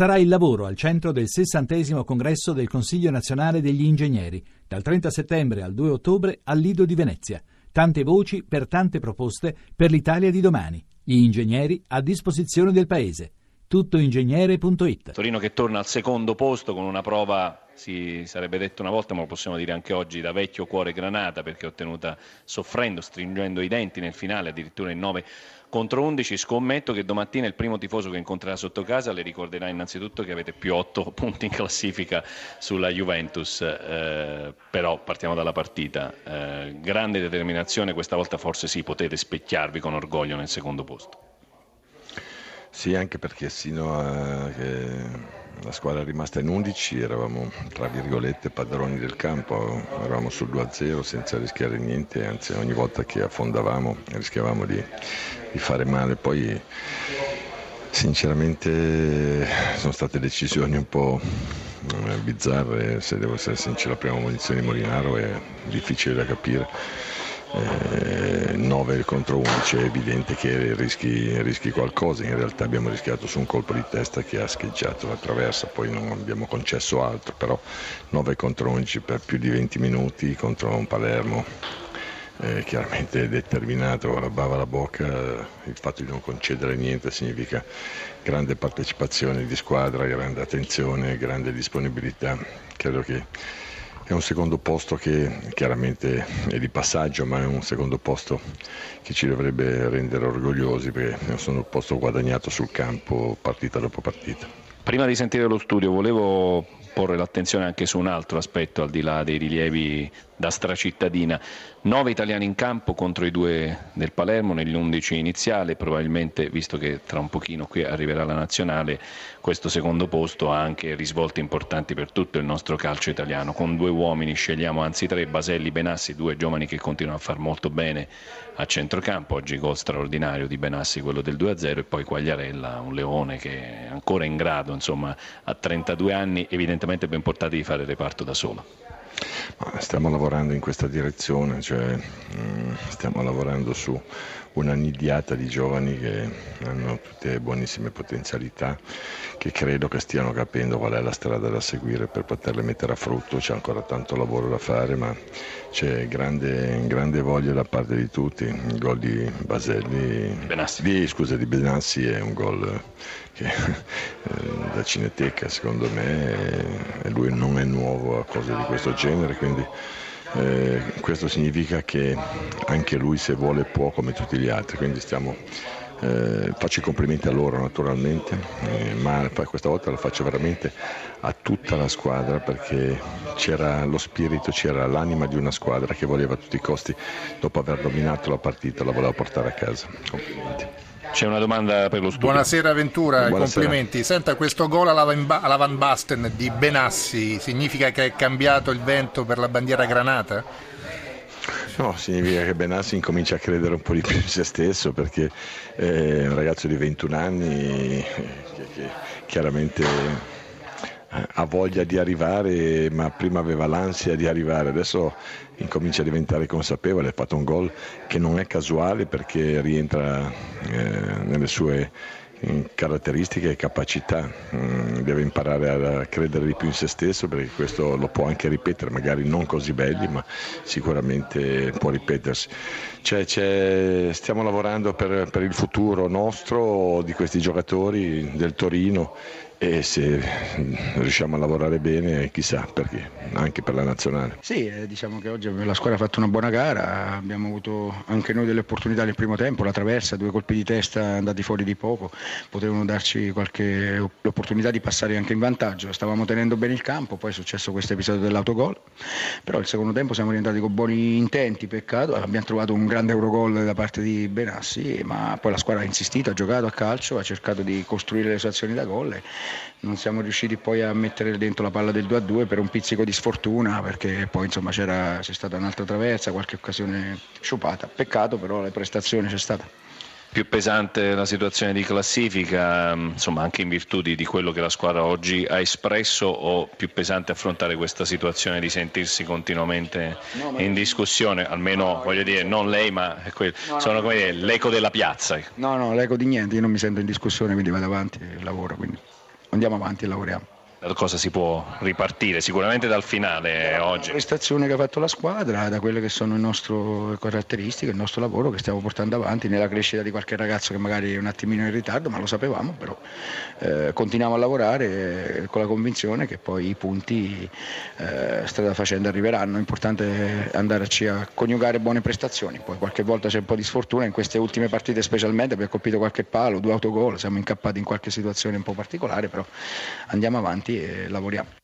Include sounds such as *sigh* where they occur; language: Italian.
sarà il lavoro al centro del 60 congresso del Consiglio nazionale degli ingegneri, dal 30 settembre al 2 ottobre al Lido di Venezia. Tante voci per tante proposte per l'Italia di domani. Gli ingegneri a disposizione del Paese. Tuttoingegnere.it Torino che torna al secondo posto con una prova si sarebbe detto una volta, ma lo possiamo dire anche oggi, da vecchio cuore granata perché ottenuta soffrendo, stringendo i denti nel finale, addirittura in 9 contro 11. Scommetto che domattina il primo tifoso che incontrerà sotto casa le ricorderà innanzitutto che avete più 8 *laughs* punti in classifica sulla Juventus, eh, però partiamo dalla partita. Eh, grande determinazione, questa volta forse sì, potete specchiarvi con orgoglio nel secondo posto. Sì, anche perché sino a che la squadra è rimasta in 11, eravamo tra virgolette padroni del campo, eravamo sul 2-0 senza rischiare niente, anzi ogni volta che affondavamo rischiavamo di, di fare male. Poi sinceramente sono state decisioni un po' eh, bizzarre, se devo essere sincero la prima munizione di Molinaro è difficile da capire eh, 9 contro 11 è evidente che rischi, rischi, qualcosa, in realtà abbiamo rischiato su un colpo di testa che ha scheggiato la traversa, poi non abbiamo concesso altro, però 9 contro 11 per più di 20 minuti contro un Palermo eh, chiaramente determinato, la bava alla bocca, il fatto di non concedere niente significa grande partecipazione di squadra, grande attenzione, grande disponibilità, credo che è un secondo posto che chiaramente è di passaggio, ma è un secondo posto che ci dovrebbe rendere orgogliosi perché è un posto guadagnato sul campo partita dopo partita. Prima di sentire lo studio volevo porre l'attenzione anche su un altro aspetto al di là dei rilievi da stracittadina. Nove italiani in campo contro i due del Palermo negli undici iniziali, probabilmente visto che tra un pochino qui arriverà la nazionale, questo secondo posto ha anche risvolti importanti per tutto il nostro calcio italiano. Con due uomini scegliamo anzi tre, Baselli, Benassi, due giovani che continuano a far molto bene a centrocampo, oggi gol straordinario di Benassi, quello del 2-0 e poi Quagliarella, un leone che è ancora in grado, insomma, a 32 anni evidentemente ben portati di fare il reparto da solo. Stiamo lavorando in questa direzione, cioè, mm, stiamo lavorando su una nidiata di giovani che hanno tutte buonissime potenzialità, che credo che stiano capendo qual è la strada da seguire per poterle mettere a frutto, c'è ancora tanto lavoro da fare, ma c'è grande, grande voglia da parte di tutti. Il gol di Baselli, Benassi. Di, scusa, di Benassi è un gol che, eh, da cineteca secondo me e lui non è nuovo a cose di questo genere, quindi eh, questo significa che anche lui se vuole può come tutti gli altri, quindi stiamo, eh, faccio i complimenti a loro naturalmente, eh, ma questa volta lo faccio veramente a tutta la squadra perché c'era lo spirito, c'era l'anima di una squadra che voleva a tutti i costi, dopo aver dominato la partita, la voleva portare a casa. Complimenti. C'è una domanda per lo studio. Buonasera Ventura, Buonasera. complimenti. Senta, questo gol alla Van Basten di Benassi significa che è cambiato il vento per la bandiera granata? No, significa che Benassi incomincia a credere un po' di più in se stesso perché è un ragazzo di 21 anni che, che chiaramente ha voglia di arrivare, ma prima aveva l'ansia di arrivare, adesso incomincia a diventare consapevole, ha fatto un gol che non è casuale perché rientra eh, nelle sue mm, caratteristiche e capacità, mm, deve imparare a credere di più in se stesso perché questo lo può anche ripetere, magari non così belli, ma sicuramente può ripetersi. C'è, c'è, stiamo lavorando per, per il futuro nostro, di questi giocatori del Torino e se riusciamo a lavorare bene chissà perché? Anche per la nazionale. Sì eh, diciamo che oggi la squadra ha fatto una buona gara abbiamo avuto anche noi delle opportunità nel primo tempo la traversa due colpi di testa andati fuori di poco potevano darci qualche opportunità di passare anche in vantaggio. Stavamo tenendo bene il campo poi è successo questo episodio dell'autogol però il secondo tempo siamo rientrati con buoni intenti peccato abbiamo trovato un grande eurogol da parte di Benassi ma poi la squadra ha insistito ha giocato a calcio ha cercato di costruire le sue azioni da gol non siamo riusciti poi a mettere dentro la palla del 2-2 per un pizzico di sfortuna perché poi insomma c'era, c'è stata un'altra traversa, qualche occasione sciupata. Peccato però la prestazione c'è stata più pesante la situazione di classifica, insomma anche in virtù di, di, quello che la squadra oggi ha espresso o più pesante affrontare questa situazione di sentirsi continuamente no, in discussione, almeno no, voglio dire non lei ma quel, no, sono come l'eco della piazza. No, no, l'eco di niente, io non mi sento in discussione quindi vado avanti e lavoro. Quindi. Andiamo avanti e lavoriamo da cosa si può ripartire? Sicuramente dal finale oggi. La prestazione che ha fatto la squadra, da quelle che sono le nostre caratteristiche, il nostro lavoro che stiamo portando avanti, nella crescita di qualche ragazzo che magari è un attimino in ritardo, ma lo sapevamo, però eh, continuiamo a lavorare con la convinzione che poi i punti eh, strada facendo arriveranno. È importante andarci a coniugare buone prestazioni, poi qualche volta c'è un po' di sfortuna, in queste ultime partite specialmente abbiamo colpito qualche palo, due autogol, siamo incappati in qualche situazione un po' particolare, però andiamo avanti e lavoriamo.